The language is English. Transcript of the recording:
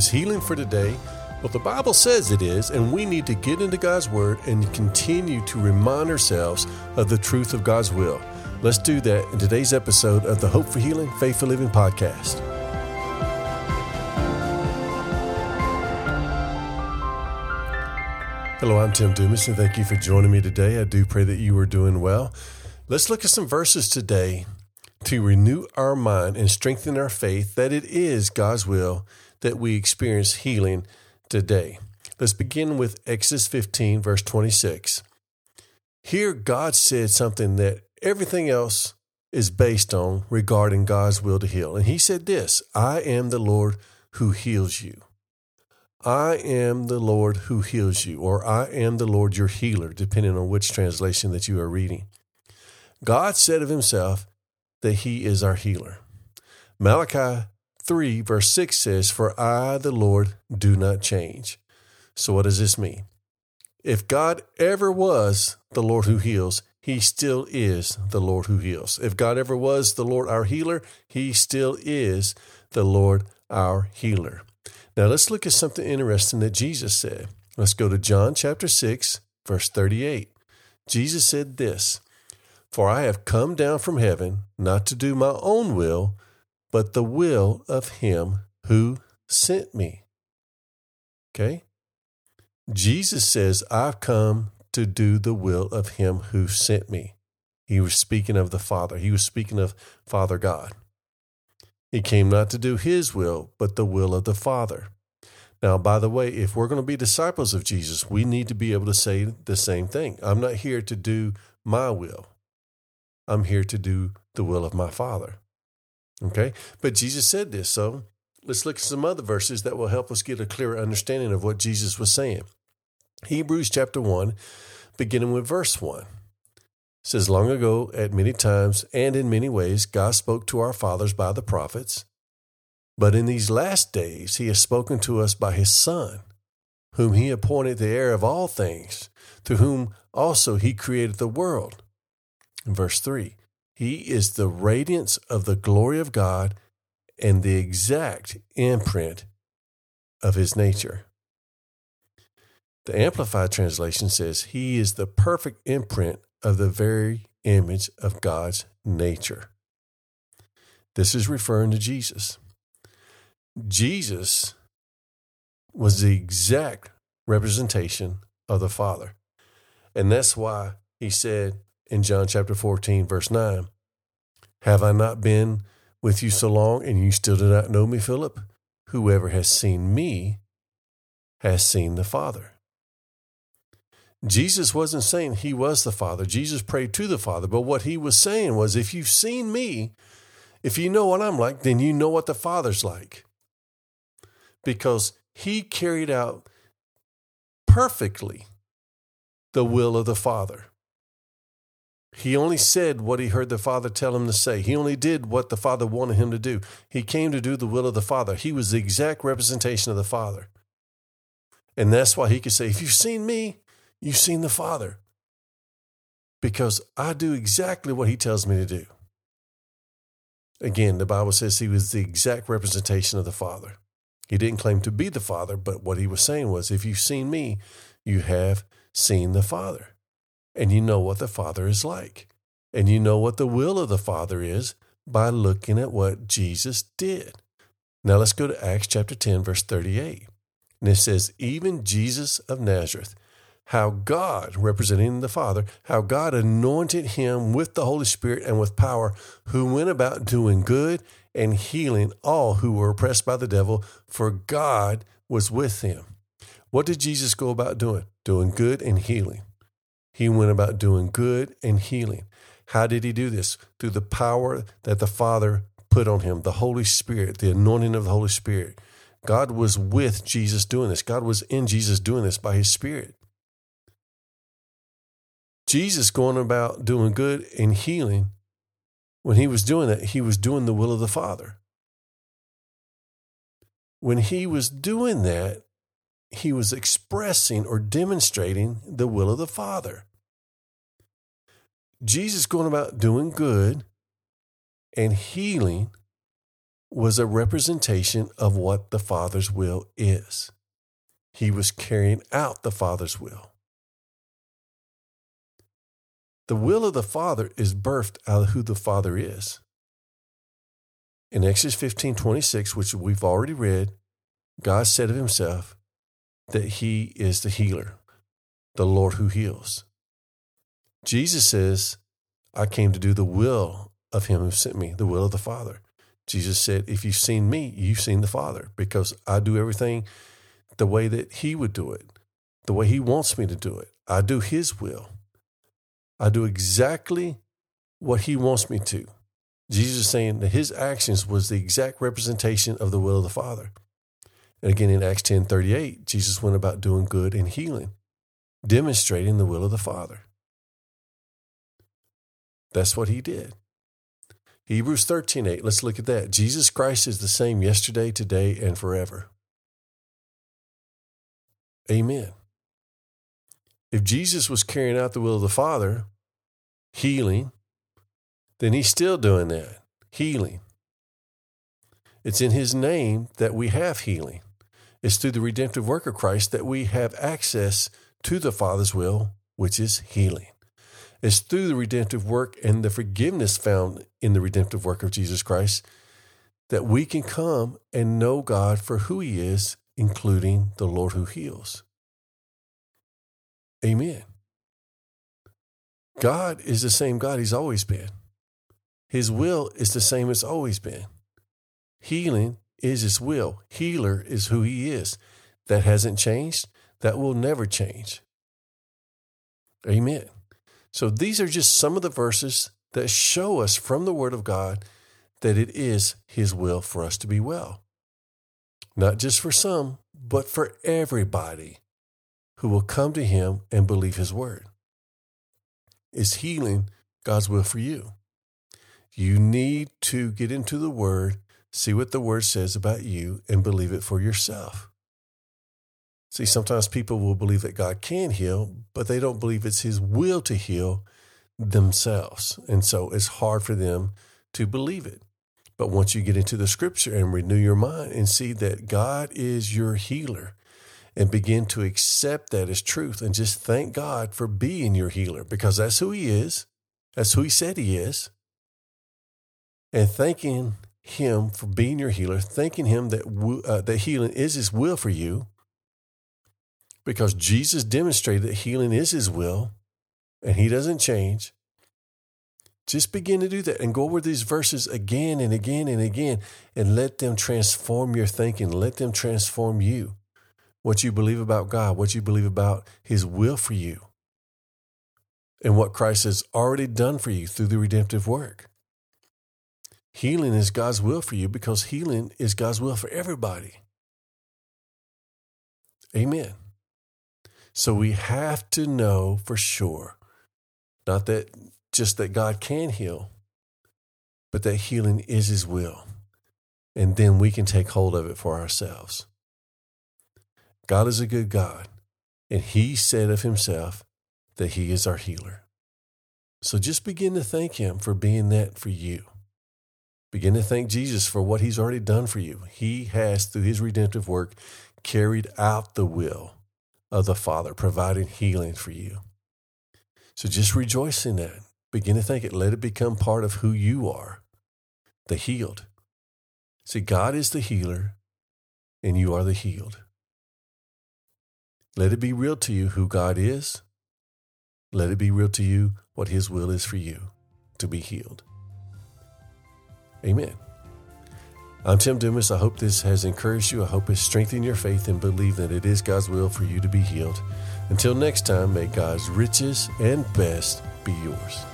Is healing for today? Well, the Bible says it is, and we need to get into God's Word and continue to remind ourselves of the truth of God's will. Let's do that in today's episode of the Hope for Healing, Faith for Living podcast. Hello, I'm Tim Dumas, and thank you for joining me today. I do pray that you are doing well. Let's look at some verses today to renew our mind and strengthen our faith that it is God's will that we experience healing today. Let's begin with Exodus 15, verse 26. Here, God said something that everything else is based on regarding God's will to heal. And He said this I am the Lord who heals you. I am the Lord who heals you, or I am the Lord your healer, depending on which translation that you are reading. God said of Himself that He is our healer. Malachi 3, verse 6 says, For I, the Lord, do not change. So, what does this mean? If God ever was the Lord who heals, he still is the Lord who heals. If God ever was the Lord our healer, he still is the Lord our healer. Now let's look at something interesting that Jesus said. Let's go to John chapter 6, verse 38. Jesus said this For I have come down from heaven not to do my own will, but the will of him who sent me. Okay? Jesus says, I've come to do the will of him who sent me. He was speaking of the Father. He was speaking of Father God. He came not to do his will, but the will of the Father. Now, by the way, if we're going to be disciples of Jesus, we need to be able to say the same thing. I'm not here to do my will, I'm here to do the will of my Father. Okay? But Jesus said this. So let's look at some other verses that will help us get a clearer understanding of what Jesus was saying. Hebrews chapter 1, beginning with verse 1 says, Long ago, at many times and in many ways, God spoke to our fathers by the prophets. But in these last days, he has spoken to us by his Son, whom he appointed the heir of all things, through whom also he created the world. In verse 3 he is the radiance of the glory of God and the exact imprint of his nature. The Amplified Translation says, He is the perfect imprint of the very image of God's nature. This is referring to Jesus. Jesus was the exact representation of the Father. And that's why he said, in John chapter 14, verse 9. Have I not been with you so long, and you still do not know me, Philip? Whoever has seen me has seen the Father. Jesus wasn't saying he was the Father. Jesus prayed to the Father. But what he was saying was, if you've seen me, if you know what I'm like, then you know what the Father's like. Because he carried out perfectly the will of the Father. He only said what he heard the Father tell him to say. He only did what the Father wanted him to do. He came to do the will of the Father. He was the exact representation of the Father. And that's why he could say, If you've seen me, you've seen the Father. Because I do exactly what he tells me to do. Again, the Bible says he was the exact representation of the Father. He didn't claim to be the Father, but what he was saying was, If you've seen me, you have seen the Father and you know what the Father is like. And you know what the will of the Father is by looking at what Jesus did. Now let's go to Acts chapter 10, verse 38. And it says, Even Jesus of Nazareth, how God, representing the Father, how God anointed him with the Holy Spirit and with power, who went about doing good and healing all who were oppressed by the devil, for God was with him. What did Jesus go about doing? Doing good and healing. He went about doing good and healing. How did he do this? Through the power that the Father put on him, the Holy Spirit, the anointing of the Holy Spirit. God was with Jesus doing this. God was in Jesus doing this by his Spirit. Jesus going about doing good and healing, when he was doing that, he was doing the will of the Father. When he was doing that, he was expressing or demonstrating the will of the Father. Jesus going about doing good and healing was a representation of what the Father's will is. He was carrying out the Father's will. The will of the Father is birthed out of who the Father is. In Exodus 15 26, which we've already read, God said of himself that he is the healer, the Lord who heals. Jesus says, I came to do the will of him who sent me, the will of the Father. Jesus said, If you've seen me, you've seen the Father, because I do everything the way that he would do it, the way he wants me to do it. I do his will. I do exactly what he wants me to. Jesus is saying that his actions was the exact representation of the will of the Father. And again in Acts 10 38, Jesus went about doing good and healing, demonstrating the will of the Father. That's what he did. Hebrews 13 8, let's look at that. Jesus Christ is the same yesterday, today, and forever. Amen. If Jesus was carrying out the will of the Father, healing, then he's still doing that healing. It's in his name that we have healing. It's through the redemptive work of Christ that we have access to the Father's will, which is healing. It's through the redemptive work and the forgiveness found in the redemptive work of Jesus Christ that we can come and know God for who He is, including the Lord who heals. Amen. God is the same God He's always been. His will is the same as always been. Healing is His will. Healer is who He is. That hasn't changed. That will never change. Amen. So these are just some of the verses that show us from the Word of God that it is His will for us to be well. Not just for some, but for everybody who will come to Him and believe His Word. Is healing God's will for you? You need to get into the Word, see what the Word says about you, and believe it for yourself. See, sometimes people will believe that God can heal, but they don't believe it's His will to heal themselves. And so it's hard for them to believe it. But once you get into the scripture and renew your mind and see that God is your healer and begin to accept that as truth and just thank God for being your healer because that's who He is, that's who He said He is and thanking Him for being your healer, thanking Him that uh, that healing is His will for you, because Jesus demonstrated that healing is His will, and He doesn't change. Just begin to do that and go over these verses again and again and again, and let them transform your thinking. Let them transform you, what you believe about God, what you believe about His will for you, and what Christ has already done for you through the redemptive work. Healing is God's will for you because healing is God's will for everybody. Amen. So we have to know for sure, not that just that God can heal, but that healing is His will. And then we can take hold of it for ourselves. God is a good God, and He said of Himself that He is our healer. So just begin to thank Him for being that for you. Begin to thank Jesus for what he's already done for you. He has, through his redemptive work, carried out the will of the Father, providing healing for you. So just rejoice in that. Begin to think it. Let it become part of who you are, the healed. See, God is the healer, and you are the healed. Let it be real to you who God is. Let it be real to you what his will is for you to be healed. Amen. I'm Tim Dumas. I hope this has encouraged you. I hope it's strengthened your faith and believe that it is God's will for you to be healed. Until next time, may God's riches and best be yours.